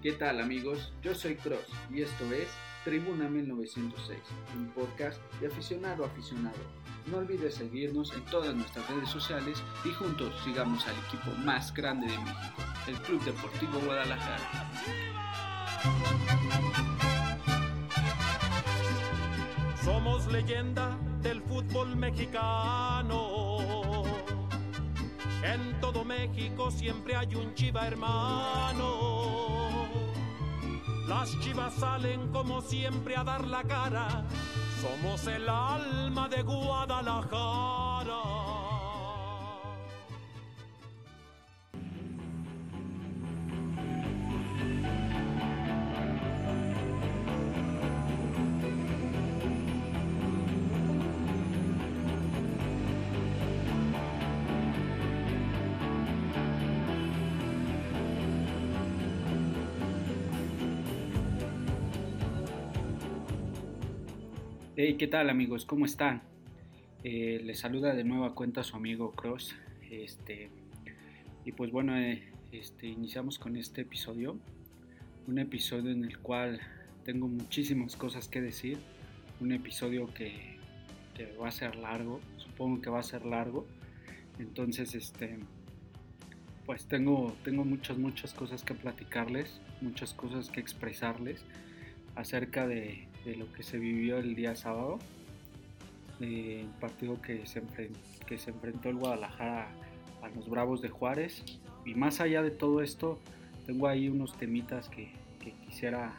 ¿Qué tal amigos? Yo soy Cross y esto es Tribuna 1906, un podcast de aficionado a aficionado. No olvides seguirnos en todas nuestras redes sociales y juntos sigamos al equipo más grande de México, el Club Deportivo Guadalajara. Somos leyenda del fútbol mexicano. En todo México siempre hay un chiva hermano. Las chivas salen como siempre a dar la cara. Somos el alma de Guadalajara. Hey, ¿qué tal amigos? ¿Cómo están? Eh, les saluda de nueva cuenta su amigo Cross. Este, y pues bueno, eh, este, iniciamos con este episodio. Un episodio en el cual tengo muchísimas cosas que decir. Un episodio que, que va a ser largo. Supongo que va a ser largo. Entonces, este, pues tengo, tengo muchas, muchas cosas que platicarles. Muchas cosas que expresarles acerca de, de lo que se vivió el día sábado, el partido que se, que se enfrentó el Guadalajara a los Bravos de Juárez. Y más allá de todo esto, tengo ahí unos temitas que, que quisiera,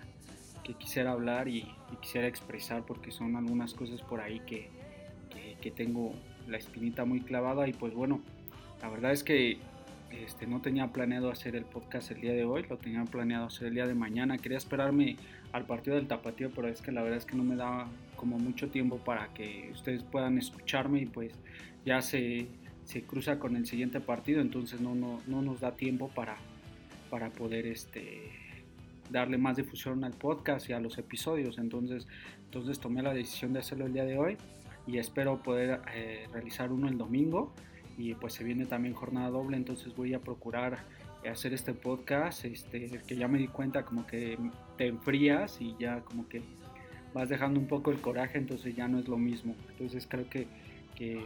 que quisiera hablar y, quisiera expresar porque son algunas cosas por ahí que, que, que tengo la espinita muy clavada y pues bueno, la verdad es que este, no tenía planeado hacer el podcast el día de hoy, lo tenía planeado hacer el día de mañana. Quería esperarme al partido del Tapatío, pero es que la verdad es que no me daba como mucho tiempo para que ustedes puedan escucharme y pues ya se, se cruza con el siguiente partido, entonces no, no, no nos da tiempo para, para poder este, darle más difusión al podcast y a los episodios. Entonces, entonces tomé la decisión de hacerlo el día de hoy y espero poder eh, realizar uno el domingo y pues se viene también jornada doble, entonces voy a procurar hacer este podcast, este, que ya me di cuenta como que te enfrías y ya como que vas dejando un poco el coraje, entonces ya no es lo mismo. Entonces creo que, que,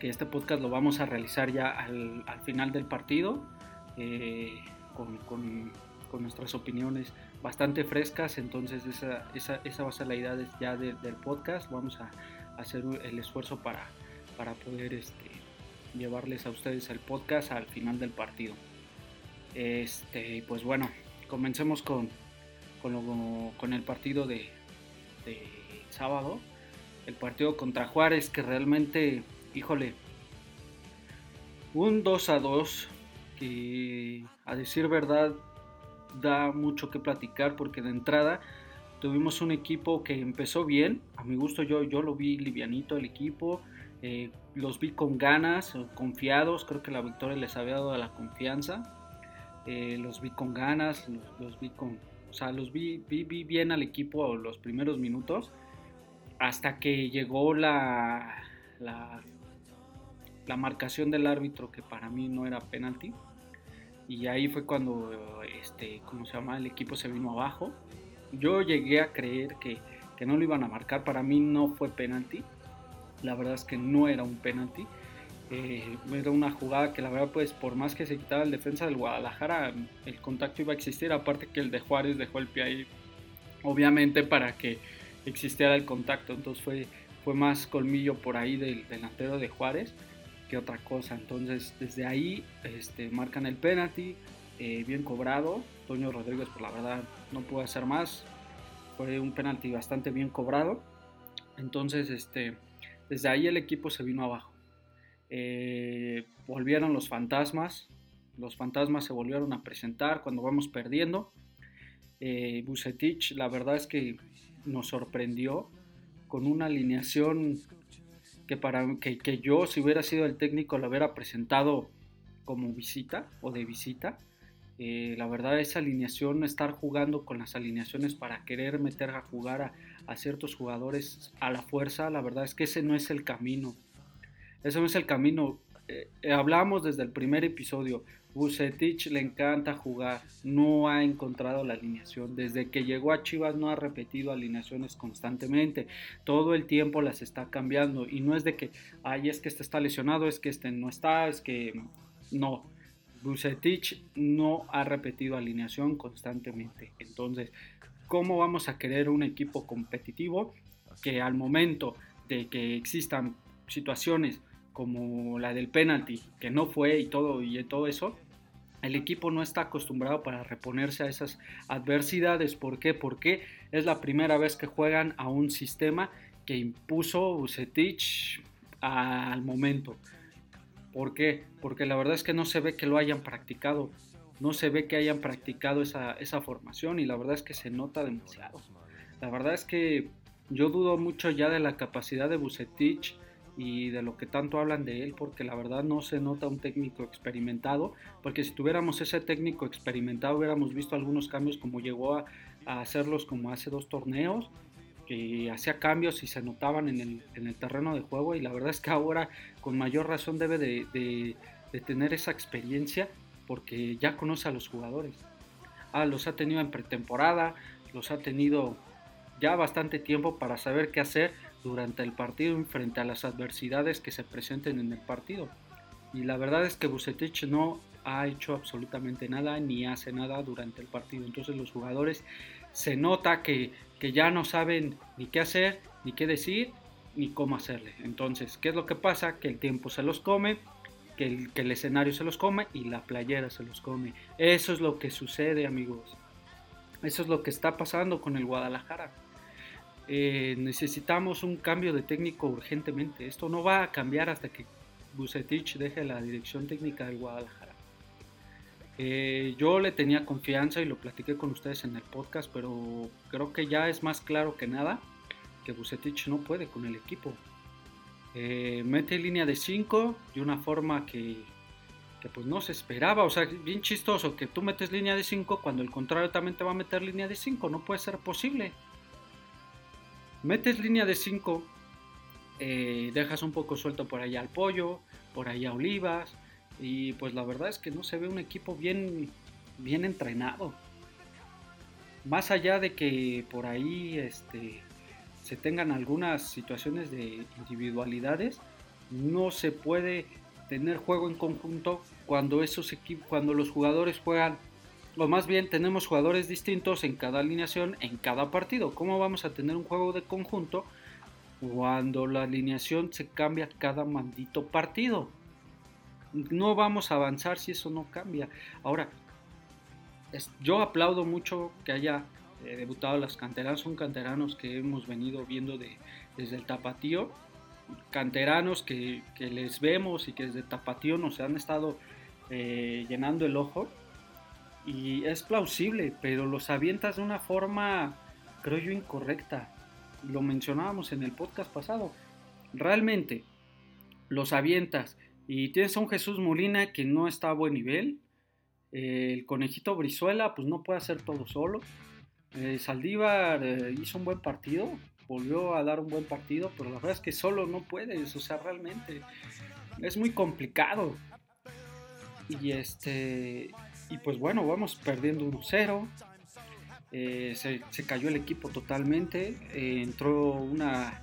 este podcast lo vamos a realizar ya al, al final del partido, eh, con, con, con, nuestras opiniones bastante frescas, entonces esa, esa, esa va a ser la idea de, ya de, del podcast, vamos a, a hacer el esfuerzo para, para poder este, llevarles a ustedes el podcast al final del partido. Este, pues bueno, comencemos con, con, el partido de, de, sábado. El partido contra Juárez, que realmente, híjole, un 2 a 2 que a decir verdad da mucho que platicar porque de entrada tuvimos un equipo que empezó bien, a mi gusto yo, yo lo vi livianito el equipo, eh, los vi con ganas, confiados, creo que la victoria les había dado la confianza. Eh, los vi con ganas, los, los, vi con, o sea, los vi, vi, vi, bien al equipo los primeros minutos, hasta que llegó la, la, la marcación del árbitro, que para mí no era penalti. Y ahí fue cuando, este, ¿cómo se llama? El equipo se vino abajo. Yo llegué a creer que, que no lo iban a marcar, para mí no fue penalti la verdad es que no era un penalti. Eh, era una jugada que la verdad pues por más que se quitaba el defensa del Guadalajara el contacto iba a existir aparte que el de Juárez dejó el pie ahí obviamente para que existiera el contacto. Entonces fue, fue más colmillo por ahí del delantero de Juárez que otra cosa. Entonces desde ahí este, marcan el penalti eh, bien cobrado. Toño Rodríguez por pues, la verdad no pudo hacer más. Fue un penalti bastante bien cobrado. Entonces este desde ahí el equipo se vino abajo. Eh, volvieron los fantasmas, los fantasmas se volvieron a presentar cuando vamos perdiendo. Eh, Bucetich, la verdad es que nos sorprendió con una alineación que para que, que yo, si hubiera sido el técnico, lo hubiera presentado como visita o de visita. Eh, la verdad, esa alineación, estar jugando con las alineaciones para querer meter a jugar a, a, ciertos jugadores a la fuerza, la verdad es que ese no es el camino. Ese no es el camino. eh, hablamos desde el primer episodio, Bucetich le encanta jugar, no ha encontrado la alineación. Desde que llegó a Chivas no ha repetido alineaciones constantemente. Todo el tiempo las está cambiando. Y no es de que, ay, es que este está lesionado, es que este no está, es que no. Bucetich no ha repetido alineación constantemente. Entonces, ¿cómo vamos a querer un equipo competitivo que al momento de que existan situaciones como la del penalti, que no fue y todo y todo eso, el equipo no está acostumbrado para reponerse a esas adversidades. ¿Por qué? Porque es la primera vez que juegan a un sistema que impuso Bucetich al momento. ¿Por qué? Porque la verdad es que no se ve que lo hayan practicado. No se ve que hayan practicado esa, esa formación y la verdad es que se nota demasiado. La verdad es que yo dudo mucho ya de la capacidad de Bucetich y de lo que tanto hablan de él, porque la verdad no se nota un técnico experimentado, porque si tuviéramos ese técnico experimentado hubiéramos visto algunos cambios como llegó a, hacerlos como hace dos torneos, que hacía cambios y se notaban en el, en el, terreno de juego y la verdad es que ahora con mayor razón debe de, de, tener esa experiencia porque ya conoce a los jugadores. Ah, los ha tenido en pretemporada, los ha tenido ya bastante tiempo para saber qué hacer durante el partido frente a las adversidades que se presenten en el partido. Y la verdad es que Bucetich no ha hecho absolutamente nada ni hace nada durante el partido. Entonces los jugadores se nota que, que ya no saben ni qué hacer, ni qué decir, ni cómo hacerle. Entonces, ¿qué es lo que pasa? Que el tiempo se los come, que el, que el escenario se los come y la playera se los come. Eso es lo que sucede, amigos. Eso es lo que está pasando con el Guadalajara. Eh, necesitamos un cambio de técnico urgentemente. Esto no va a cambiar hasta que Bucetich deje la dirección técnica del Guadalajara. Eh, yo le tenía confianza y lo platiqué con ustedes en el podcast, pero creo que ya es más claro que nada que Bucetich no puede con el equipo. Eh, mete línea de 5 de una forma que, que, pues no se esperaba. O sea, bien chistoso que tú metes línea de 5 cuando el contrario también te va a meter línea de 5. No puede ser posible metes línea de 5, eh, dejas un poco suelto por allá al pollo, por allá olivas, y pues la verdad es que no se ve un equipo bien, bien entrenado. Más allá de que por ahí este, se tengan algunas situaciones de individualidades, no se puede tener juego en conjunto cuando esos cuando los jugadores juegan o más bien tenemos jugadores distintos en cada alineación, en cada partido. ¿Cómo vamos a tener un juego de conjunto cuando la alineación se cambia cada maldito partido? No vamos a avanzar si eso no cambia. Ahora, yo aplaudo mucho que haya eh, debutado las canteranas. Son canteranos que hemos venido viendo de, desde el tapatío. Canteranos que, les vemos y que desde tapatío nos han estado eh, llenando el ojo y es plausible, pero los avientas de una forma, creo yo, incorrecta. Lo mencionábamos en el podcast pasado. Realmente, los avientas y tienes a un Jesús Molina que no está a buen nivel. el conejito Brizuela, pues no puede hacer todo solo. Eh, Saldívar eh, hizo un buen partido, volvió a dar un buen partido, pero la verdad es que solo no puedes, o sea, realmente es muy complicado. Y este y pues bueno, vamos perdiendo 1-0. Eh, se, cayó el equipo totalmente. Eh, entró una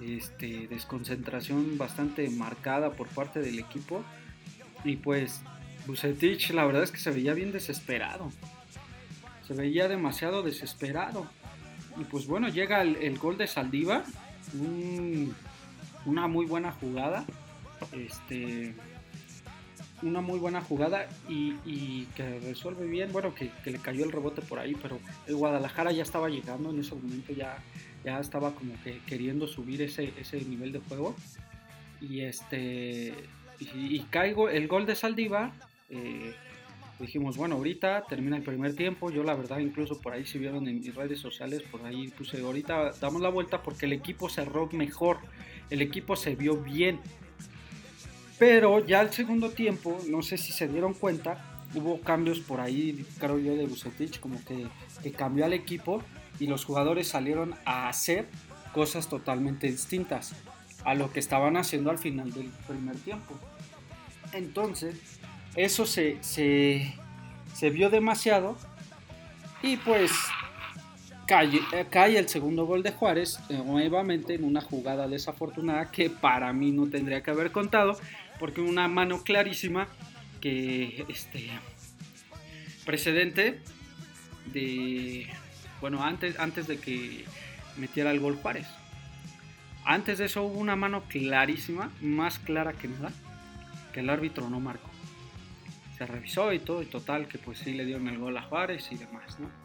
este, desconcentración bastante marcada por parte del equipo. Y pues Bucetich la verdad es que se veía bien desesperado. Se veía demasiado desesperado. Y pues bueno, llega el, gol de Saldiva. una muy buena jugada. Este, una muy buena jugada y, que resuelve bien, bueno, que, le cayó el rebote por ahí, pero el Guadalajara ya estaba llegando en ese momento, ya, ya estaba como que queriendo subir ese, ese nivel de juego. Y este y, caigo el gol de Saldiva. Eh, dijimos, bueno, ahorita termina el primer tiempo. Yo la verdad incluso por ahí si vieron en mis redes sociales, por ahí puse, ahorita damos la vuelta porque el equipo cerró mejor, el equipo se vio bien. Pero ya al segundo tiempo, no sé si se dieron cuenta, hubo cambios por ahí, creo yo, de Bucetich, como que, cambió al equipo y los jugadores salieron a hacer cosas totalmente distintas a lo que estaban haciendo al final del primer tiempo. Entonces, eso se, se, se vio demasiado y pues cae, eh, cae, el segundo gol de Juárez eh, nuevamente en una jugada desafortunada que para mí no tendría que haber contado porque una mano clarísima que este precedente de bueno antes antes de que metiera el gol Juárez. Antes de eso hubo una mano clarísima más clara que nada que el árbitro no marcó. Se revisó y todo y total que pues sí le dieron el gol a Juárez y demás no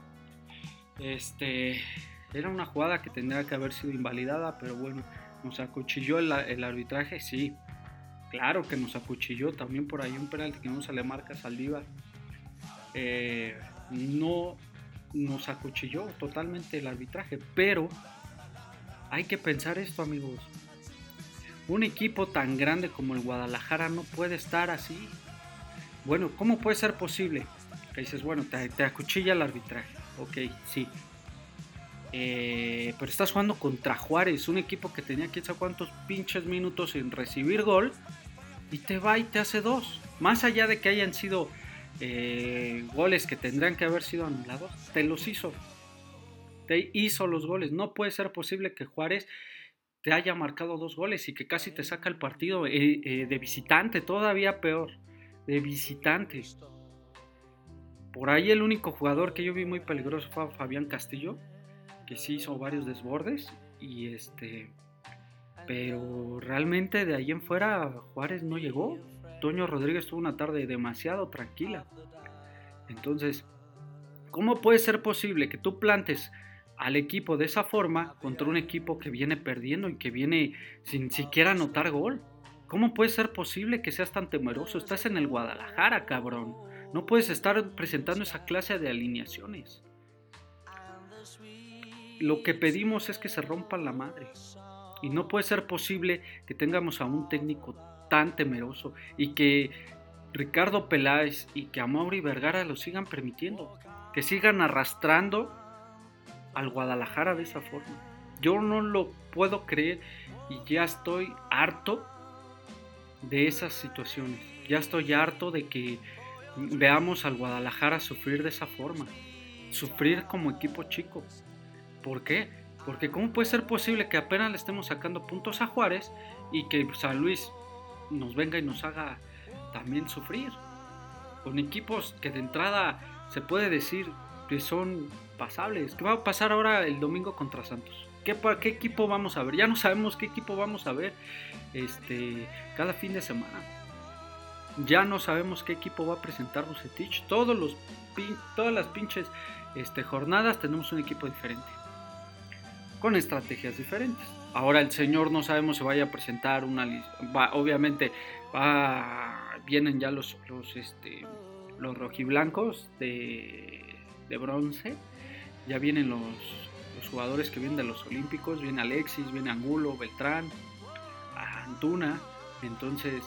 este era una jugada que tendría que haber sido invalidada pero bueno nos acuchilló el, el arbitraje sí Claro que nos acuchilló también por ahí un penalti que no se le marca a. Eh, no nos acuchilló totalmente el arbitraje, pero hay que pensar esto, amigos. Un equipo tan grande como el Guadalajara no puede estar así. Bueno, ¿cómo puede ser posible? Que dices, bueno, te, acuchilla el arbitraje. Ok, sí. Eh, pero estás jugando contra Juárez, un equipo que tenía quién sabe cuántos pinches minutos sin recibir gol y te va y te hace dos. Más allá de que hayan sido eh, goles que tendrían que haber sido anulados, te los hizo. Te hizo los goles. No puede ser posible que Juárez te haya marcado dos goles y que casi te saca el partido eh, de visitante, todavía peor, de visitante. Por ahí el único jugador que yo vi muy peligroso fue Fabián Castillo, que sí hizo varios desbordes y este pero realmente de ahí en fuera Juárez no llegó. Toño Rodríguez tuvo una tarde demasiado tranquila. Entonces, ¿cómo puede ser posible que tú plantes al equipo de esa forma contra un equipo que viene perdiendo y que viene sin siquiera anotar gol? ¿Cómo puede ser posible que seas tan temeroso? Estás en el Guadalajara, cabrón. No puedes estar presentando esa clase de alineaciones. Lo que pedimos es que se rompa la madre. Y no puede ser posible que tengamos a un técnico tan temeroso y que Ricardo Peláez y que Amaury Vergara lo sigan permitiendo, que sigan arrastrando al Guadalajara de esa forma. Yo no lo puedo creer y ya estoy harto de esas situaciones. Ya estoy harto de que veamos al Guadalajara sufrir de esa forma, sufrir como equipo chico. ¿Por qué? Porque ¿cómo puede ser posible que apenas le estemos sacando puntos a Juárez y que San Luis nos venga y nos haga también sufrir? Con equipos que de entrada se puede decir que son pasables. ¿Qué va a pasar ahora el domingo contra Santos? ¿Qué, qué equipo vamos a ver? Ya no sabemos qué equipo vamos a ver este, cada fin de semana. Ya no sabemos qué equipo va a presentar Bucetich. Todos los, todas las pinches este, jornadas tenemos un equipo diferente con estrategias diferentes. Ahora el señor no sabemos si vaya a presentar una lista. Obviamente va, vienen ya los, los, este, los rojiblancos de, de bronce. Ya vienen los, los, jugadores que vienen de los Olímpicos. Viene Alexis, viene Angulo, Beltrán, Antuna. Entonces,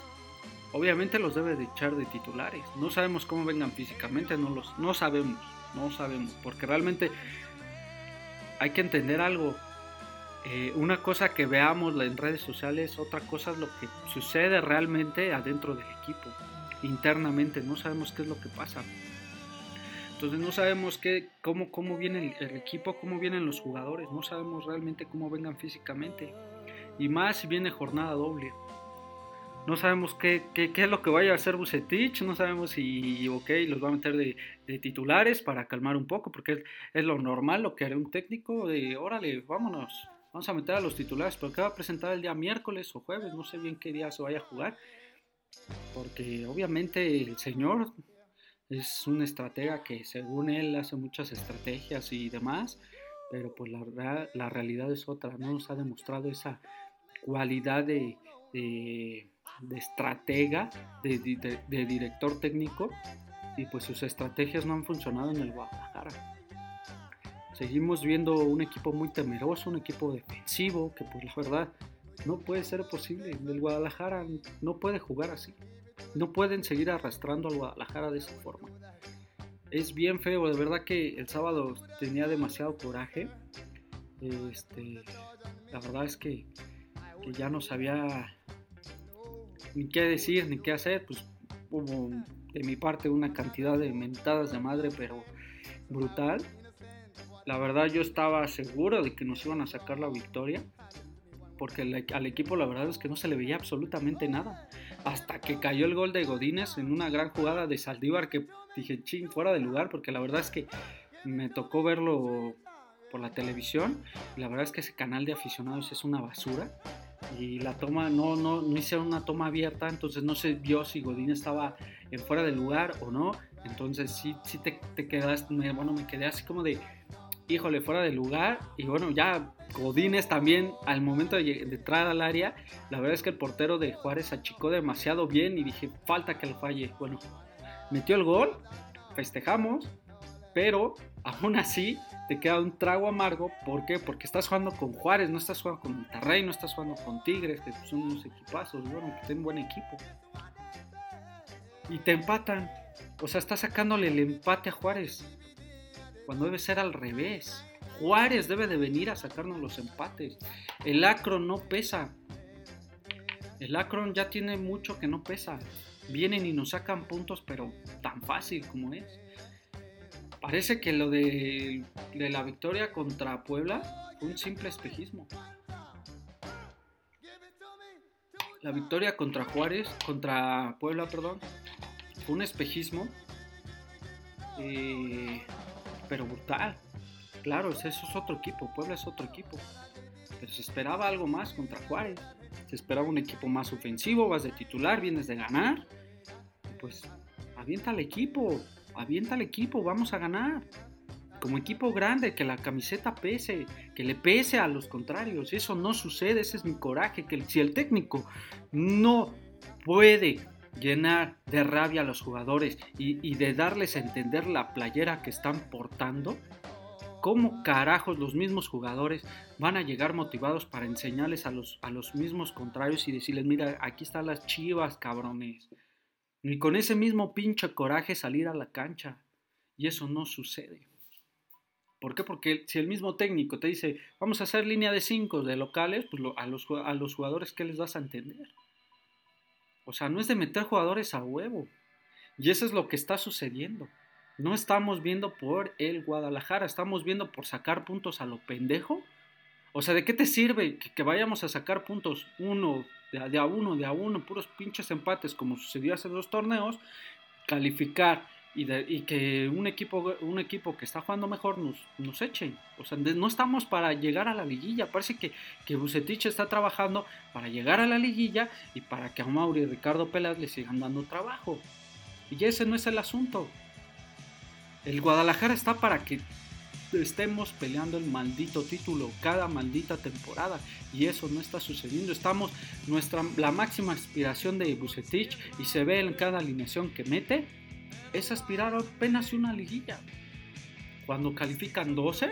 obviamente los debe de echar de titulares. No sabemos cómo vengan físicamente, no, los, no sabemos, no sabemos. Porque realmente hay que entender algo. Eh, una cosa que veamos en redes sociales, otra cosa es lo que sucede realmente adentro del equipo, internamente, no sabemos qué es lo que pasa. Entonces no sabemos qué, cómo, cómo viene el, equipo, cómo vienen los jugadores, no sabemos realmente cómo vengan físicamente. Y más si viene jornada doble. No sabemos qué, qué, es lo que vaya a hacer Bucetich, no sabemos si, ok, los va a meter de, de titulares para calmar un poco, porque es, lo normal, lo que hará un técnico, de órale, vámonos, vamos a meter a los titulares, pero que va a presentar el día miércoles o jueves, no sé bien qué día se vaya a jugar, porque obviamente el señor es un estratega que según él hace muchas estrategias y demás, pero pues la, la realidad es otra, no nos ha demostrado esa cualidad de de estratega, de, director técnico, y pues sus estrategias no han funcionado en el Guadalajara. Seguimos viendo un equipo muy temeroso, un equipo defensivo, que pues la verdad no puede ser posible. El Guadalajara no puede jugar así. No pueden seguir arrastrando al Guadalajara de esa forma. Es bien feo, de verdad que el sábado tenía demasiado coraje. Este, la verdad es que, que ya no sabía ni qué decir, ni qué hacer, pues hubo de mi parte una cantidad de mentadas de madre, pero brutal. La verdad yo estaba seguro de que nos iban a sacar la victoria, porque al equipo la verdad es que no se le veía absolutamente nada. Hasta que cayó el gol de Godínez en una gran jugada de Saldívar que dije, ching, fuera de lugar, porque la verdad es que me tocó verlo por la televisión. la verdad es que ese canal de aficionados es una basura. Y la toma, no, no, no hicieron una toma abierta, entonces no se vio si Godín estaba en fuera de lugar o no. Entonces sí, sí te, te quedas, bueno, me quedé así como de, híjole, fuera de lugar. Y bueno, ya Godínez también al momento de, entrar al área, la verdad es que el portero de Juárez achicó demasiado bien y dije, falta que lo falle. Bueno, metió el gol, festejamos, pero aún así te queda un trago amargo. ¿Por qué? Porque estás jugando con Juárez, no estás jugando con Monterrey, no estás jugando con Tigres, que son unos equipazos, bueno, que tienen buen equipo. Y te empatan. O sea, estás sacándole el empate a Juárez. Cuando debe ser al revés. Juárez debe de venir a sacarnos los empates. El Akron no pesa. El Akron ya tiene mucho que no pesa. Vienen y nos sacan puntos, pero tan fácil como es. Parece que lo de, la victoria contra Puebla fue un simple espejismo. La victoria contra Juárez, contra Puebla, perdón, fue un espejismo, eh, pero brutal. Claro, eso es otro equipo, Puebla es otro equipo. Pero se esperaba algo más contra Juárez. Se esperaba un equipo más ofensivo, vas de titular, vienes de ganar. Pues avienta al equipo, avienta al equipo, vamos a ganar. Como equipo grande, que la camiseta pese, que le pese a los contrarios. Eso no sucede, ese es mi coraje. Que si el técnico no puede llenar de rabia a los jugadores y, y de darles a entender la playera que están portando, ¿cómo carajos los mismos jugadores van a llegar motivados para enseñarles a los, a los mismos contrarios y decirles, mira, aquí están las chivas, cabrones? Ni con ese mismo pinche coraje salir a la cancha. Y eso no sucede. ¿Por qué? Porque si el mismo técnico te dice, vamos a hacer línea de 5 de locales, pues a, los, a los jugadores, ¿qué les vas a entender? O sea, no es de meter jugadores a huevo. Y eso es lo que está sucediendo. No estamos viendo por el Guadalajara, estamos viendo por sacar puntos a lo pendejo. O sea, ¿de qué te sirve que vayamos a sacar puntos uno, de, a uno, de a uno, puros pinches empates como sucedió hace dos torneos, calificar y, que un equipo, un equipo que está jugando mejor nos, echen. O sea, no estamos para llegar a la liguilla. Parece que, que Bucetich está trabajando para llegar a la liguilla y para que a Mauri y Ricardo Pelas le sigan dando trabajo. Y ese no es el asunto. El Guadalajara está para que estemos peleando el maldito título cada maldita temporada y eso no está sucediendo. Estamos nuestra la máxima aspiración de Bucetich y se ve en cada alineación que mete es aspirar apenas una liguilla. Cuando califican 12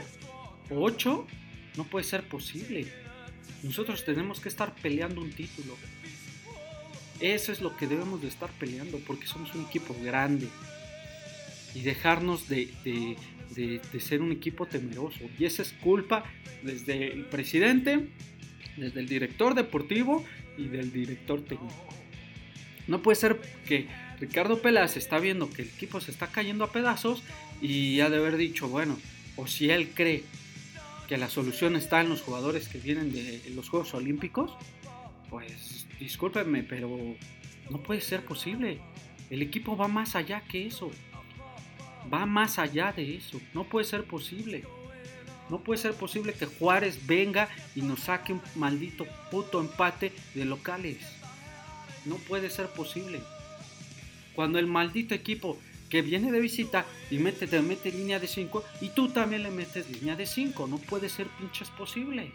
o 8 no puede ser posible. Nosotros tenemos que estar peleando un título. Eso es lo que debemos de estar peleando porque somos un equipo grande y dejarnos de, de, ser un equipo temeroso. Y esa es culpa desde el presidente, desde el director deportivo y del director técnico. No puede ser que Ricardo Peláez está viendo que el equipo se está cayendo a pedazos y ha de haber dicho, bueno, o si él cree que la solución está en los jugadores que vienen de los Juegos Olímpicos, pues discúlpenme, pero no puede ser posible. El equipo va más allá que eso va más allá de eso. No puede ser posible. No puede ser posible que Juárez venga y nos saque un maldito puto empate de locales. No puede ser posible. Cuando el maldito equipo que viene de visita y mete, te mete línea de 5 y tú también le metes línea de 5. No puede ser pinches posible.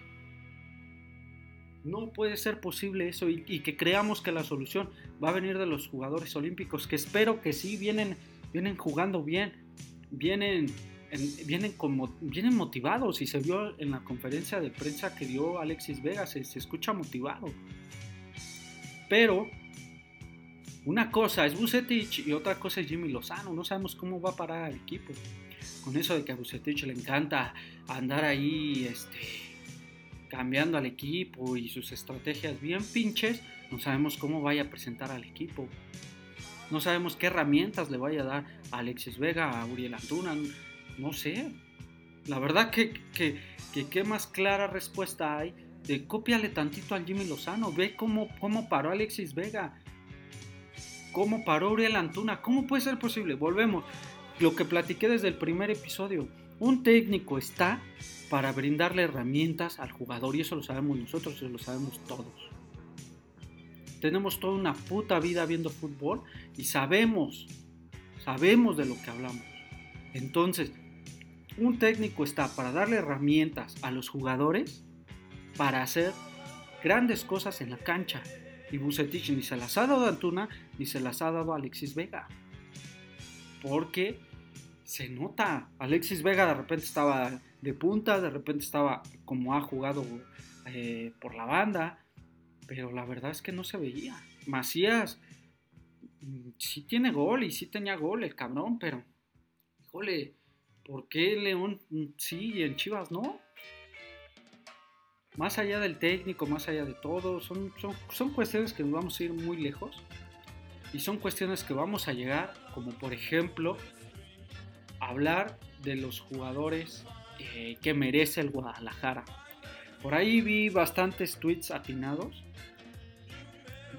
No puede ser posible eso y, y, que creamos que la solución va a venir de los jugadores olímpicos, que espero que sí vienen vienen jugando bien, vienen, vienen, como, vienen motivados y se vio en la conferencia de prensa que dio Alexis Vega, se, escucha motivado. Pero una cosa es Bucetich y otra cosa es Jimmy Lozano, no sabemos cómo va a parar el equipo. Con eso de que a Bucetich le encanta andar ahí este, cambiando al equipo y sus estrategias bien pinches, no sabemos cómo vaya a presentar al equipo. No sabemos qué herramientas le vaya a dar a Alexis Vega, a Uriel Antuna. No sé. La verdad que, que, que qué más clara respuesta hay de cópiale tantito al Jimmy Lozano. Ve cómo, cómo paró Alexis Vega. Cómo paró Uriel Antuna. ¿Cómo puede ser posible? Volvemos. Lo que platiqué desde el primer episodio. Un técnico está para brindarle herramientas al jugador y eso lo sabemos nosotros y lo sabemos todos. Tenemos toda una puta vida viendo fútbol y sabemos, sabemos de lo que hablamos. Entonces, un técnico está para darle herramientas a los jugadores para hacer grandes cosas en la cancha. Y Bucetich ni se las ha dado a Antuna ni se las ha dado a Alexis Vega. Porque se nota. Alexis Vega de repente estaba de punta, de repente estaba como ha jugado eh, por la banda, pero la verdad es que no se veía. Macías mm, sí tiene gol y sí tenía gol el cabrón, pero, híjole, ¿por qué León mm, sí y en Chivas no? Más allá del técnico, más allá de todo, son, son, cuestiones que nos vamos a ir muy lejos y son cuestiones que vamos a llegar, como por ejemplo, hablar de los jugadores eh, que merece el Guadalajara. Por ahí vi bastantes tweets atinados.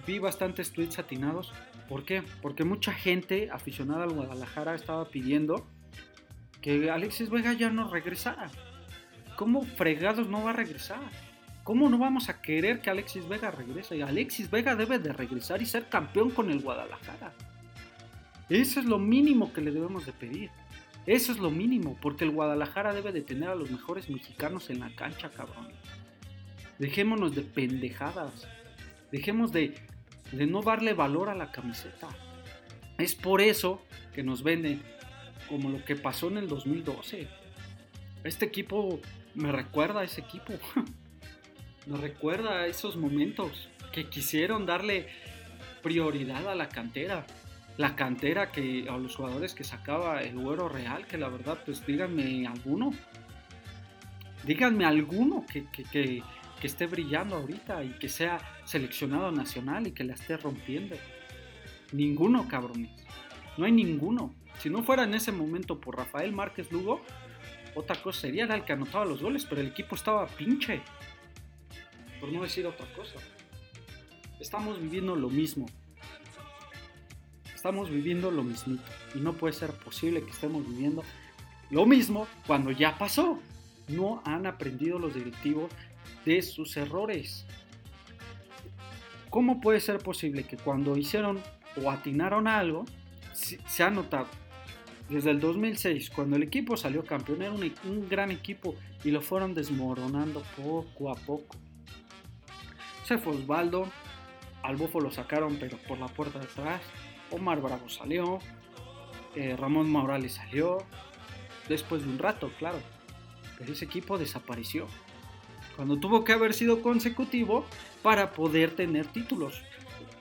Vi bastantes tweets atinados. ¿Por qué? Porque mucha gente aficionada al Guadalajara estaba pidiendo que Alexis Vega ya no regresara. ¿Cómo fregados no va a regresar? ¿Cómo no vamos a querer que Alexis Vega regrese? Alexis Vega debe de regresar y ser campeón con el Guadalajara. Eso es lo mínimo que le debemos de pedir. Eso es lo mínimo, porque el Guadalajara debe de tener a los mejores mexicanos en la cancha, cabrón. Dejémonos de pendejadas. Dejemos de, de no darle valor a la camiseta. Es por eso que nos venden como lo que pasó en el 2012. Este equipo me recuerda a ese equipo. me recuerda a esos momentos que quisieron darle prioridad a la cantera la cantera que a los jugadores que sacaba el güero real, que la verdad, pues díganme alguno. Díganme alguno que, que, esté brillando ahorita y que sea seleccionado nacional y que la esté rompiendo. Ninguno, cabrones. No hay ninguno. Si no fuera en ese momento por Rafael Márquez Lugo, otra cosa sería el que anotaba los goles, pero el equipo estaba pinche. Por no decir otra cosa. Estamos viviendo lo mismo estamos viviendo lo mismito. Y no puede ser posible que estemos viviendo lo mismo cuando ya pasó. No han aprendido los directivos de sus errores. ¿Cómo puede ser posible que cuando hicieron o atinaron algo, se ha notado? Desde el 2006, cuando el equipo salió campeón, era un, un gran equipo y lo fueron desmoronando poco a poco. Se fue Osvaldo, al Bofo lo sacaron pero por la puerta de atrás. Omar Bravo salió, eh, Ramón Morales salió, después de un rato, claro, pero ese equipo desapareció. Cuando tuvo que haber sido consecutivo para poder tener títulos.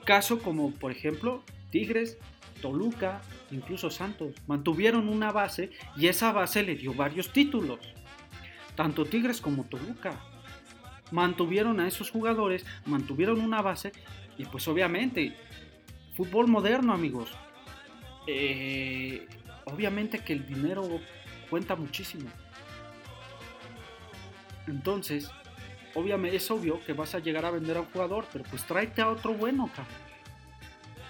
Caso como, por ejemplo, Tigres, Toluca, incluso Santos, mantuvieron una base y esa base le dio varios títulos. Tanto Tigres como Toluca mantuvieron a esos jugadores, mantuvieron una base y pues obviamente fútbol moderno, amigos. Eh, obviamente que el dinero cuenta muchísimo. Entonces, obviamente es obvio que vas a llegar a vender a un jugador, pero pues tráete a otro bueno, cabrón.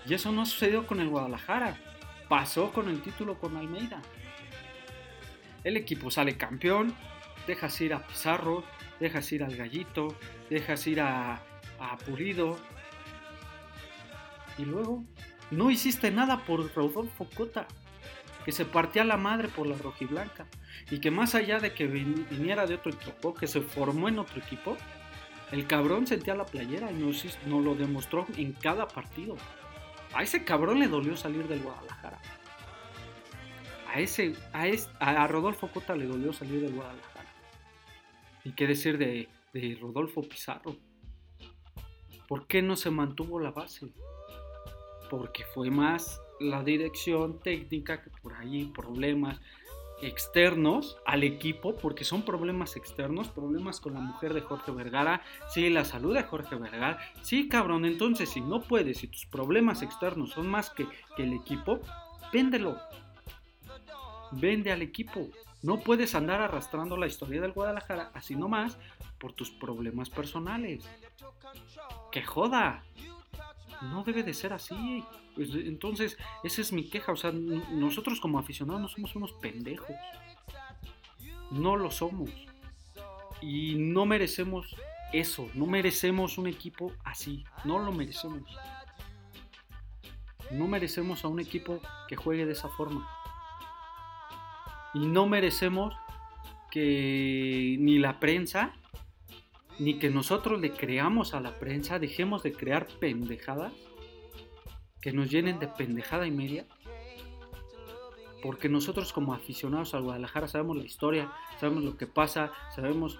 Y eso no sucedió con el Guadalajara. Pasó con el título con Almeida. El equipo sale campeón, dejas ir a Pizarro, dejas ir al Gallito, dejas ir a, a Pulido, y luego, no hiciste nada por Rodolfo Cota, que se partía la madre por la rojiblanca. Y que más allá de que viniera de otro equipo, que se formó en otro equipo, el cabrón sentía la playera y nos, lo demostró en cada partido. A ese cabrón le dolió salir del Guadalajara. A ese, a, a Rodolfo Cota le dolió salir del Guadalajara. ¿Y qué decir de, de Rodolfo Pizarro? ¿Por qué no se mantuvo la base? Porque fue más la dirección técnica que por ahí problemas externos al equipo, porque son problemas externos, problemas con la mujer de Jorge Vergara, sí, la salud de Jorge Vergara, sí, cabrón, entonces si no puedes, si tus problemas externos son más que, que el equipo, véndelo, vende al equipo. No puedes andar arrastrando la historia del Guadalajara así nomás por tus problemas personales. ¡Que joda! No debe de ser así. Pues, entonces, esa es mi queja. O sea, nosotros como aficionados no somos unos pendejos. No lo somos. Y no merecemos eso. No merecemos un equipo así. No lo merecemos. No merecemos a un equipo que juegue de esa forma. Y no merecemos que ni la prensa, ni que nosotros le creamos a la prensa, dejemos de crear pendejadas que nos llenen de pendejada y media. Porque nosotros como aficionados al Guadalajara sabemos la historia, sabemos lo que pasa, sabemos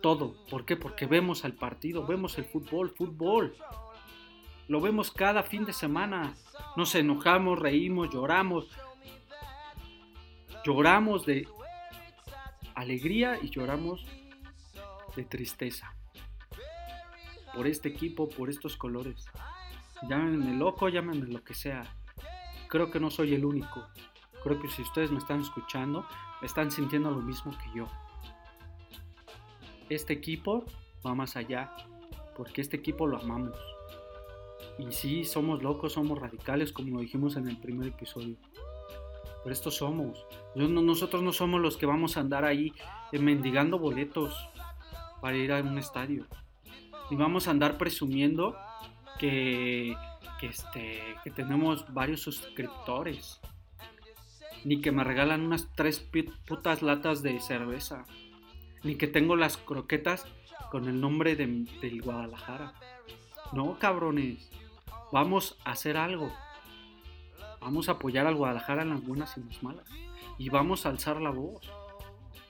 todo. ¿Por qué? Porque vemos al partido, vemos el fútbol, fútbol. Lo vemos cada fin de semana. Nos enojamos, reímos, lloramos. Lloramos de alegría y lloramos de tristeza. Por este equipo, por estos colores. Llámenme loco, llámenme lo que sea. Creo que no soy el único. Creo que si ustedes me están escuchando, están sintiendo lo mismo que yo. Este equipo va más allá, porque este equipo lo amamos. Y sí, somos locos, somos radicales, como lo dijimos en el primer episodio. Pero estos somos. nosotros no somos los que vamos a andar ahí eh, mendigando boletos para ir a un estadio. Y vamos a andar presumiendo que, este, que tenemos varios suscriptores. Ni que me regalan unas tres putas latas de cerveza. Ni que tengo las croquetas con el nombre de, del Guadalajara. No, cabrones. Vamos a hacer algo. Vamos a apoyar al Guadalajara en las buenas y las malas. Y vamos a alzar la voz.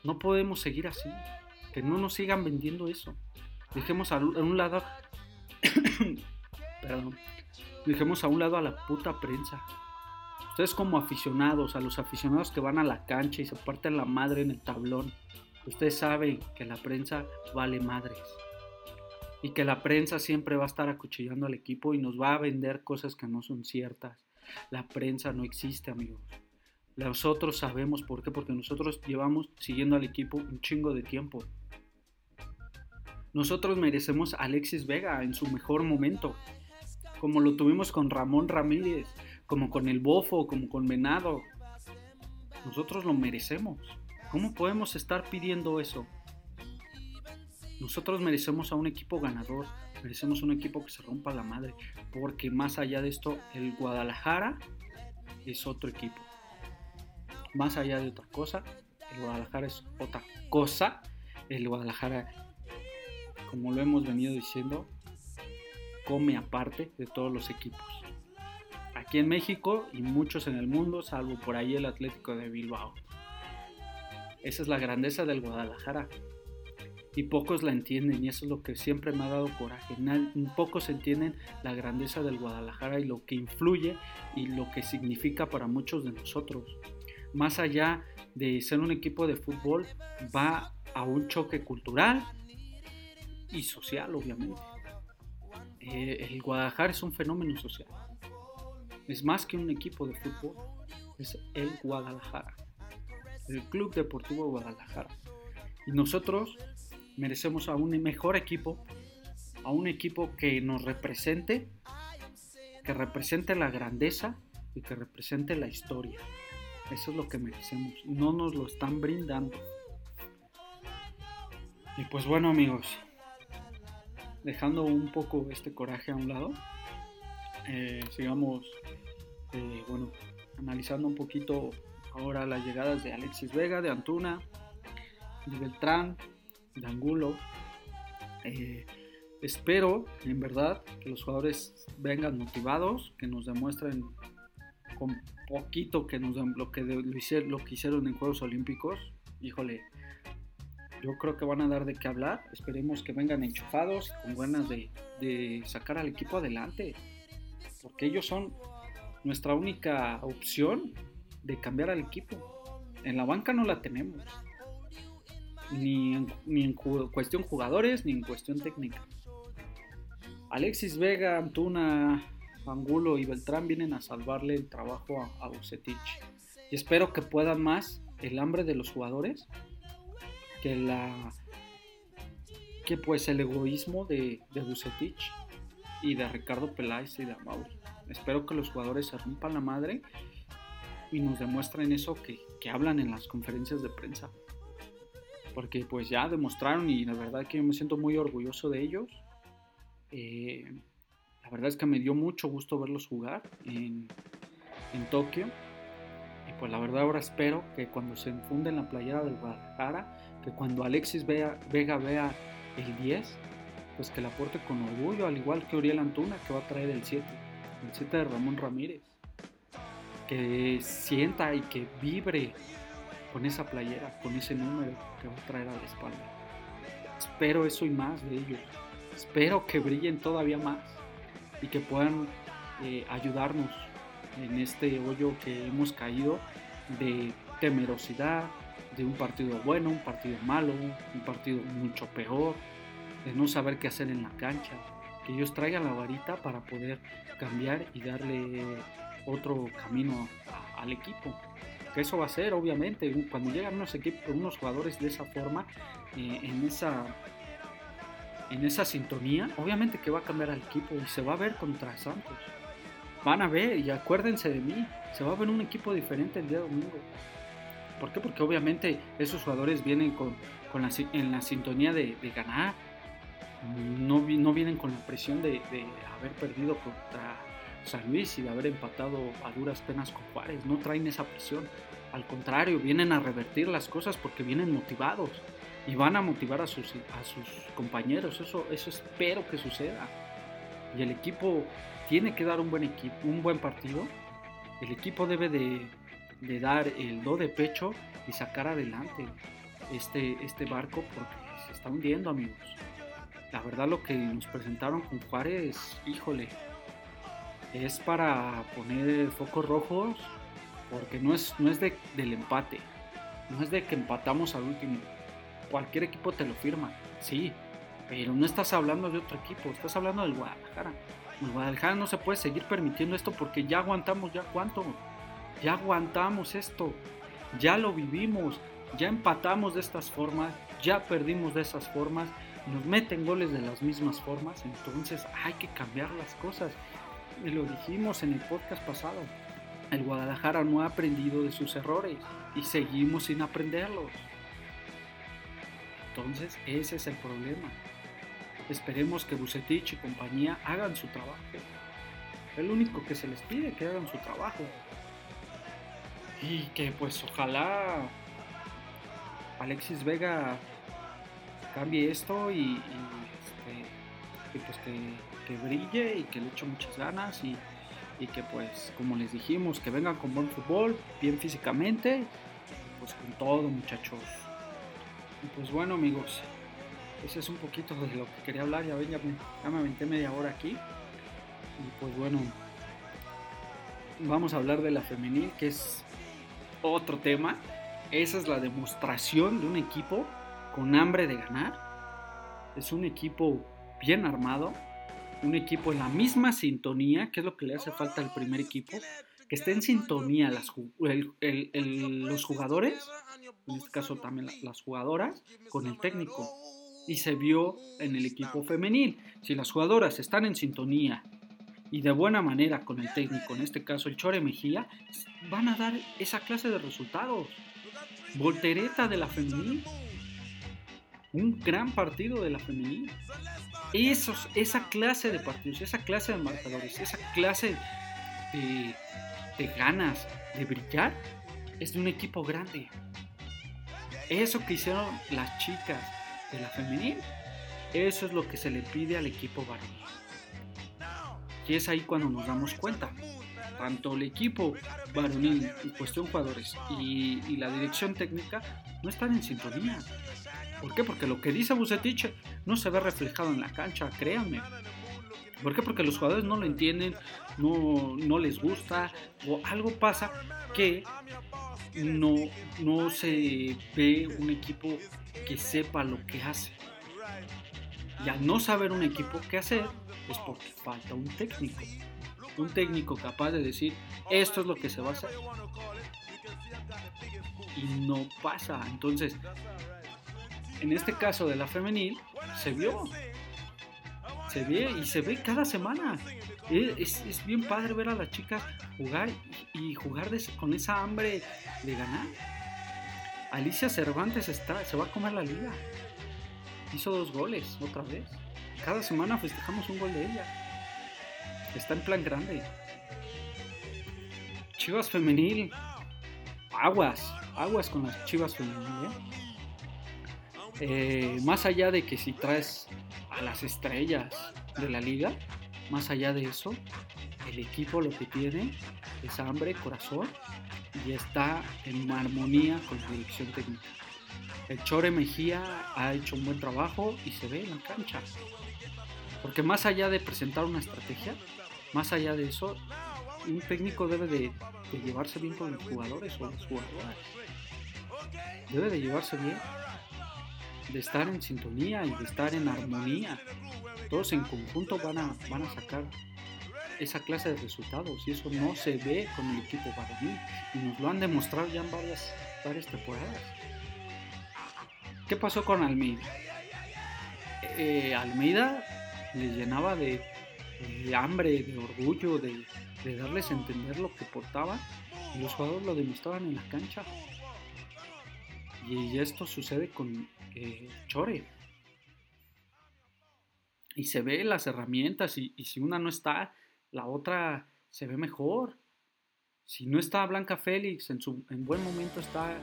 No podemos seguir así. Que no nos sigan vendiendo eso. Dejemos a un lado perdón, dejemos a un lado a la puta prensa. Ustedes como aficionados, a los aficionados que van a la cancha y se parten la madre en el tablón, ustedes saben que la prensa vale madres. Y que la prensa siempre va a estar acuchillando al equipo y nos va a vender cosas que no son ciertas. La prensa no existe, amigos. Nosotros sabemos por qué, porque nosotros llevamos siguiendo al equipo un chingo de tiempo. Nosotros merecemos a Alexis Vega en su mejor momento como lo tuvimos con Ramón Ramírez, como con el Bofo, como con Venado. Nosotros lo merecemos. ¿Cómo podemos estar pidiendo eso? Nosotros merecemos a un equipo ganador, merecemos un equipo que se rompa la madre, porque más allá de esto, el Guadalajara es otro equipo. Más allá de otra cosa, el Guadalajara es otra cosa. El Guadalajara, como lo hemos venido diciendo, come aparte de todos los equipos. Aquí en México y muchos en el mundo, salvo por ahí el Atlético de Bilbao. Esa es la grandeza del Guadalajara. Y pocos la entienden y eso es lo que siempre me ha dado coraje. Pocos entienden la grandeza del Guadalajara y lo que influye y lo que significa para muchos de nosotros. Más allá de ser un equipo de fútbol, va a un choque cultural y social, obviamente. Eh, el Guadalajara es un fenómeno social. Es más que un equipo de fútbol, es el Guadalajara, el Club Deportivo Guadalajara. Y nosotros merecemos a un mejor equipo, a un equipo que nos represente, que represente la grandeza y que represente la historia. Eso es lo que merecemos. No nos lo están brindando. Y pues bueno amigos, dejando un poco este coraje a un lado, eh, sigamos, eh, bueno, analizando un poquito ahora las llegadas de Alexis Vega, de Antuna, de Beltrán, de Angulo. Eh, espero, en verdad, que los jugadores vengan motivados, que nos demuestren con poquito que nos lo que, lo, lo que hicieron en Juegos Olímpicos. Híjole, yo creo que van a dar de qué hablar. Esperemos que vengan enchufados, con ganas de, sacar al equipo adelante. Porque ellos son nuestra única opción de cambiar al equipo. En la banca no la tenemos. Ni en, ni en cuestión jugadores, ni en cuestión técnica. Alexis Vega, Antuna, Angulo y Beltrán vienen a salvarle el trabajo a, a Y espero que puedan más el hambre de los jugadores que la que pues el egoísmo de, de Bucetich y de Ricardo Peláez y de Amauri. Espero que los jugadores se rompan la madre y nos demuestren eso que, que hablan en las conferencias de prensa. Porque pues ya demostraron y la verdad que yo me siento muy orgulloso de ellos. Eh, la verdad es que me dio mucho gusto verlos jugar en, en Tokio. Y pues la verdad ahora espero que cuando se enfunde en la playera del Guadalajara, que cuando Alexis Vega vea el 10, pues que la aporte con orgullo, al igual que Uriel Antuna, que va a traer el 7, el 7 de Ramón Ramírez. Que sienta y que vibre con esa playera, con ese número que va a traer a la espalda. Espero eso y más de ellos. Espero que brillen todavía más y que puedan eh, ayudarnos en este hoyo que hemos caído de temerosidad, de un partido bueno, un partido malo, un partido mucho peor, de no saber qué hacer en la cancha, que ellos traigan la varita para poder cambiar y darle otro camino al equipo. Que eso va a ser, obviamente, cuando llegan unos equipos, unos jugadores de esa forma, eh, en esa en esa sintonía, obviamente que va a cambiar al equipo y se va a ver contra Santos. Van a ver, y acuérdense de mí, se va a ver un equipo diferente el día domingo. ¿Por qué? Porque obviamente esos jugadores vienen con, la, en la sintonía de, ganar. No, no, vienen con la presión de, haber perdido contra San Luis y de haber empatado a duras penas con Juárez. No traen esa presión. Al contrario, vienen a revertir las cosas porque vienen motivados y van a motivar a sus, a sus compañeros. Eso, eso espero que suceda. Y el equipo tiene que dar un buen, equipo, un buen partido. El equipo debe de, de dar el do de pecho y sacar adelante este, este barco porque se está hundiendo, amigos. La verdad lo que nos presentaron con Juárez, híjole, es para poner focos rojos porque no es, no es de, del empate, no es de que empatamos al último. Cualquier equipo te lo firma, sí, pero no estás hablando de otro equipo, estás hablando del Guadalajara. El Guadalajara no se puede seguir permitiendo esto porque ya aguantamos ya cuánto, ya aguantamos esto, ya lo vivimos, ya empatamos de estas formas, ya perdimos de esas formas, nos meten goles de las mismas formas, entonces hay que cambiar las cosas. Y lo dijimos en el podcast pasado, el Guadalajara no ha aprendido de sus errores y seguimos sin aprenderlos. Entonces ese es el problema. Esperemos que Bucetich y compañía hagan su trabajo. Es lo único que se les pide, que hagan su trabajo. Y que pues ojalá Alexis Vega cambie esto y, este, pues que, brille y que le eche muchas ganas y, que pues como les dijimos que vengan con buen fútbol, bien físicamente, pues con todo muchachos. Y pues bueno amigos, ese es un poquito de lo que quería hablar, ya, ven, ya, ya me aventé media hora aquí. Y pues bueno, vamos a hablar de la femenil, que es otro tema. Esa es la demostración de un equipo con hambre de ganar. Es un equipo bien armado, un equipo en la misma sintonía, que es lo que le hace falta al primer equipo, que esté en sintonía las, los jugadores, en este caso también las jugadoras, con el técnico. Y se vio en el equipo femenil. Si las jugadoras están en sintonía y de buena manera con el técnico, en este caso el Chore Mejía, van a dar esa clase de resultados. Voltereta de la femenil. Un gran partido de la femenil. Esos, esa clase de partidos, esa clase de marcadores, esa clase de, ganas de brillar es de un equipo grande. Eso que hicieron las chicas de la femenil, eso es lo que se le pide al equipo varonil. Y es ahí cuando nos damos cuenta. Tanto el equipo varonil, cuestión jugadores, y, la dirección técnica no están en sintonía. ¿Por qué? Porque lo que dice Bucetich no se ve reflejado en la cancha, créanme. ¿Por qué? Porque los jugadores no lo entienden, no, no les gusta, o algo pasa que no, no se ve un equipo que sepa lo que hace. Y al no saber un equipo qué hacer, es porque falta un técnico. Un técnico capaz de decir, esto es lo que se va a hacer. Y no pasa. Entonces, en este caso de la femenil, se vio. Se ve y se ve cada semana. Es, bien padre ver a las chicas jugar y, jugar con esa hambre de ganar. Alicia Cervantes está, se va a comer la liga. Hizo dos goles otra vez. Cada semana festejamos un gol de ella. Está en plan grande. Chivas femenil. Aguas. Aguas con las chivas femenil. ¿eh? Eh, más allá de que si traes a las estrellas de la liga, más allá de eso, el equipo lo que tiene es hambre, corazón y está en armonía con la dirección técnica. El Chore Mejía ha hecho un buen trabajo y se ve en la cancha. Porque más allá de presentar una estrategia, más allá de eso, un técnico debe de, llevarse bien con los jugadores o las jugadoras. Debe de llevarse bien, de estar en sintonía y de estar en armonía. Todos en conjunto van a, sacar esa clase de resultados y eso no se ve con el equipo varonil y nos lo han demostrado ya en varias temporadas. ¿Qué pasó con Almeida? Eh, Almeida le llenaba de, hambre, de orgullo, de, darles a entender lo que portaba y los jugadores lo demostraban en la cancha. Y esto sucede con eh, Chore. Y se ve las herramientas y, y si una no está, la otra se ve mejor. Si no está Blanca Félix, en, su, en buen momento está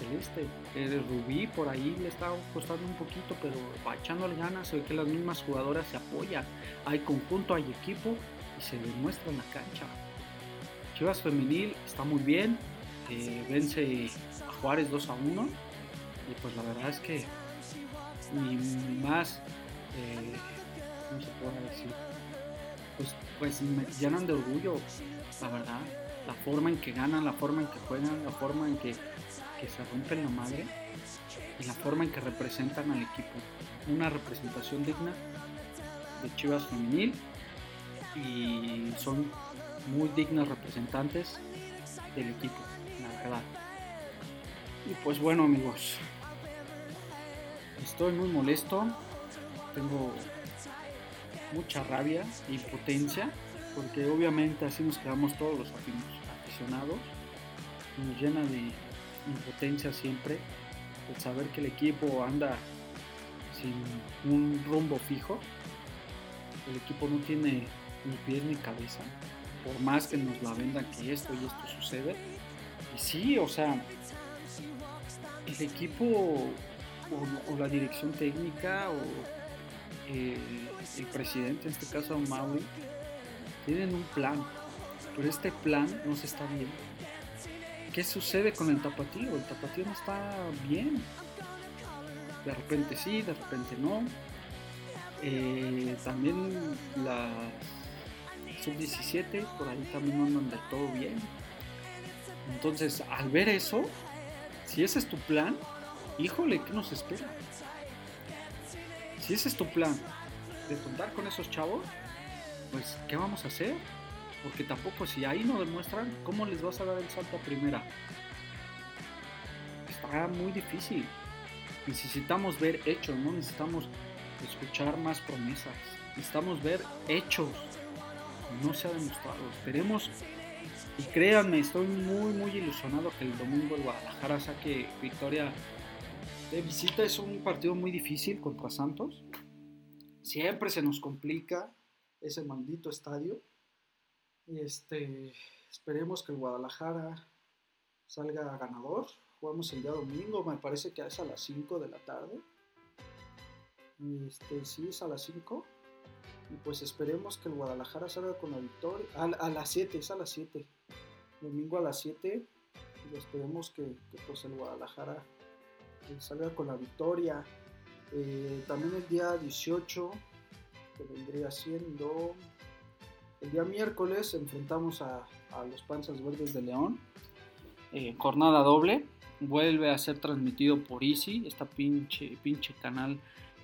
Celeste. El Rubí por ahí le está costando un poquito, pero va echándole ganas. Se ve que las mismas jugadoras se apoyan. Hay conjunto, hay equipo y se demuestra en la cancha. Chivas Femenil está muy bien. Eh, vence a Juárez 2 a 1. Y pues la verdad es que ni más, eh, ¿cómo se puede decir? pues, pues me llenan de orgullo, la verdad. La forma en que ganan, la forma en que juegan, la forma en que, se rompen la madre y la forma en que representan al equipo. Una representación digna de Chivas Femenil y son muy dignos representantes del equipo, la verdad. Y pues bueno amigos, estoy muy molesto, tengo mucha rabia e impotencia, porque obviamente así nos quedamos todos los aficionados. Nos llena de impotencia siempre el saber que el equipo anda sin un rumbo fijo. El equipo no tiene ni pies ni cabeza, por más que nos la vendan que esto y esto sucede. Y sí, o sea, el equipo o, la dirección técnica o el presidente, en este caso Maui, tienen un plan, pero este plan no se está bien. ¿Qué sucede con el tapatío? El tapatío no está bien. De repente sí, de repente no. Eh, también la sub-17, por ahí también no andan de todo bien. Entonces, al ver eso, si ese es tu plan, híjole, ¿qué nos espera? Si ese es tu plan, de contar con esos chavos, pues ¿qué vamos a hacer? Porque tampoco si ahí no demuestran, ¿cómo les vas a dar el salto a primera? Está muy difícil. Necesitamos ver hechos, no necesitamos escuchar más promesas. Necesitamos ver hechos. No se ha demostrado. Esperemos y créanme, estoy muy muy ilusionado que el domingo el Guadalajara saque victoria de visita es un partido muy difícil contra Santos. Siempre se nos complica ese maldito estadio. Este, esperemos que el Guadalajara salga ganador. Jugamos el día domingo, me parece que es a las 5 de la tarde. Este, sí, es a las 5. Y pues esperemos que el Guadalajara salga con la victoria. A, las 7, es a las 7. Domingo a las 7. Y esperemos que, pues el Guadalajara salga con la victoria. Eh, también el día 18 que vendría siendo el día miércoles enfrentamos a, los Panzas Verdes de León. Eh, jornada doble. Vuelve a ser transmitido por Easy, esta pinche, pinche canal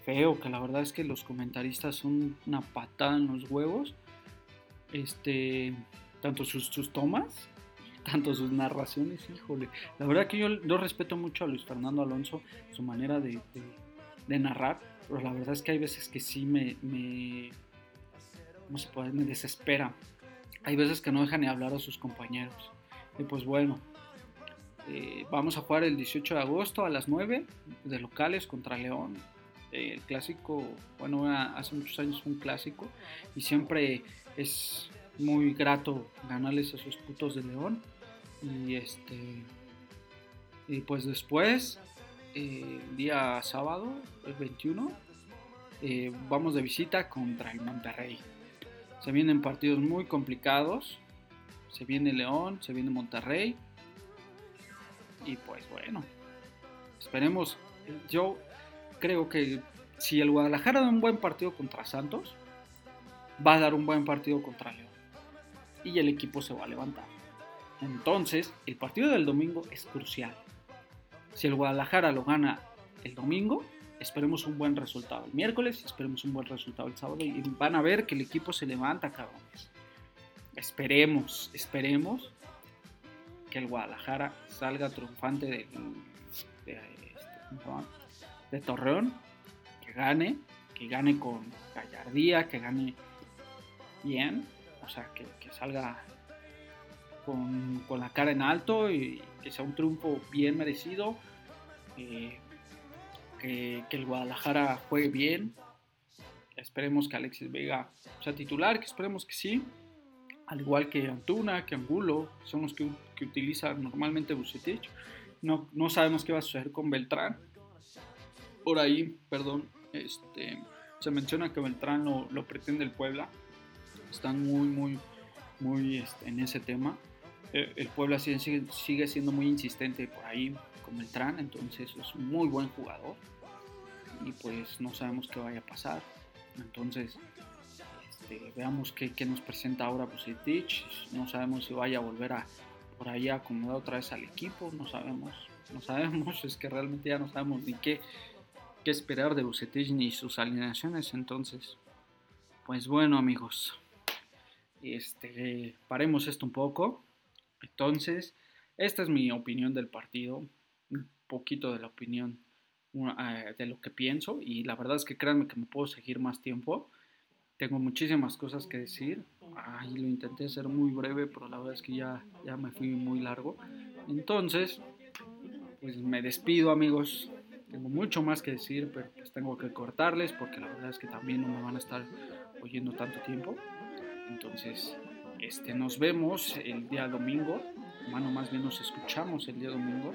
feo, que la verdad es que los comentaristas son una patada en los huevos. Este, tanto sus, tomas, tanto sus narraciones, híjole. La verdad que yo, yo respeto mucho a Luis Fernando Alonso, su manera de, narrar, pero la verdad es que hay veces que sí me ¿cómo se puede? Me desespera. Hay veces que no dejan ni hablar a sus compañeros. Y pues bueno, eh, vamos a jugar el 18 de agosto a las 9 de locales contra León el clásico, bueno, hace muchos años fue un clásico y siempre es muy grato ganarles a esos putos de León. Y este y pues después, eh, día sábado, el 21, eh, vamos de visita contra el Monterrey. Se vienen partidos muy complicados. Se viene León, se viene Monterrey. Y pues bueno, esperemos. Yo creo que si el Guadalajara da un buen partido contra Santos, va a dar un buen partido contra León. Y el equipo se va a levantar. Entonces, el partido del domingo es crucial. Si el Guadalajara lo gana el domingo, esperemos un buen resultado el miércoles esperemos un buen resultado el sábado. Y van a ver que el equipo se levanta, cabrones. Esperemos, esperemos que el Guadalajara salga triunfante de, de, Torreón, que gane, que gane con gallardía, que gane bien, o sea, que, salga con, la cara en alto y que sea un triunfo bien merecido, eh, que, el Guadalajara juegue bien, esperemos que Alexis Vega sea titular, que esperemos que sí, al igual que Antuna, que Angulo, son los que, que utiliza normalmente Bucetich. No, no sabemos qué va a suceder con Beltrán, por ahí, perdón, este, se menciona que Beltrán lo, pretende el Puebla. Están muy, muy, muy este, en ese tema. Eh, el Puebla sigue, sigue, siendo muy insistente por ahí con Beltrán, entonces es un muy buen jugador. Y pues no sabemos qué vaya a pasar. Entonces, este, veamos qué, nos presenta ahora Bucetich. No sabemos si vaya a volver a por ahí a acomodar otra vez al equipo. No sabemos. No sabemos. Es que realmente ya no sabemos ni qué qué esperar de Bucetich ni sus alineaciones. Entonces, pues bueno, amigos, este, paremos esto un poco. Entonces, esta es mi opinión del partido, poquito de la opinión eh, de lo que pienso. Y la verdad es que créanme que me puedo seguir más tiempo. Tengo muchísimas cosas que decir. Ay, lo intenté hacer muy breve, pero la verdad es que ya, ya me fui muy largo. Entonces, pues me despido, amigos. Tengo mucho más que decir, pero pues tengo que cortarles porque la verdad es que también no me van a estar oyendo tanto tiempo. Entonces, este, nos vemos el día domingo, bueno, más bien nos escuchamos el día domingo,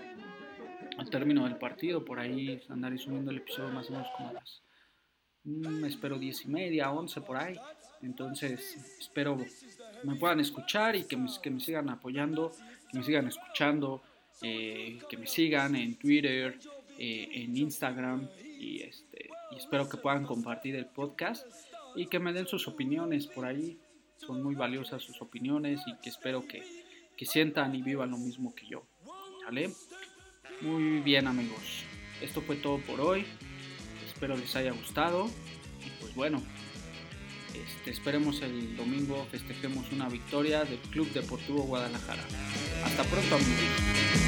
al término del partido, por ahí andaré subiendo el episodio más o menos como a las, mm, espero 10 y media, 11 por ahí. Entonces, espero me puedan escuchar y que me, que me sigan apoyando, que me sigan escuchando, eh, que me sigan en Twitter, eh, en Instagram y, este, y espero que puedan compartir el podcast y que me den sus opiniones por ahí. Son muy valiosas sus opiniones y que espero que, que sientan y vivan lo mismo que yo. ¿Vale? Muy bien amigos. Esto fue todo por hoy. Espero les haya gustado. Y pues bueno, este, esperemos el domingo festejemos una victoria del Club Deportivo Guadalajara. Hasta pronto amigos.